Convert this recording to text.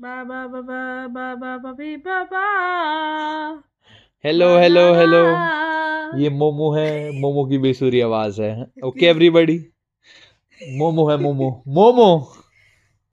बाबा बाबा बाबा बबी बाबा hello hello hello ये मोमो है मोमो की बेसुरी आवाज़ है। ओके एवरीबॉडी मोमो है मोमो। मोमो!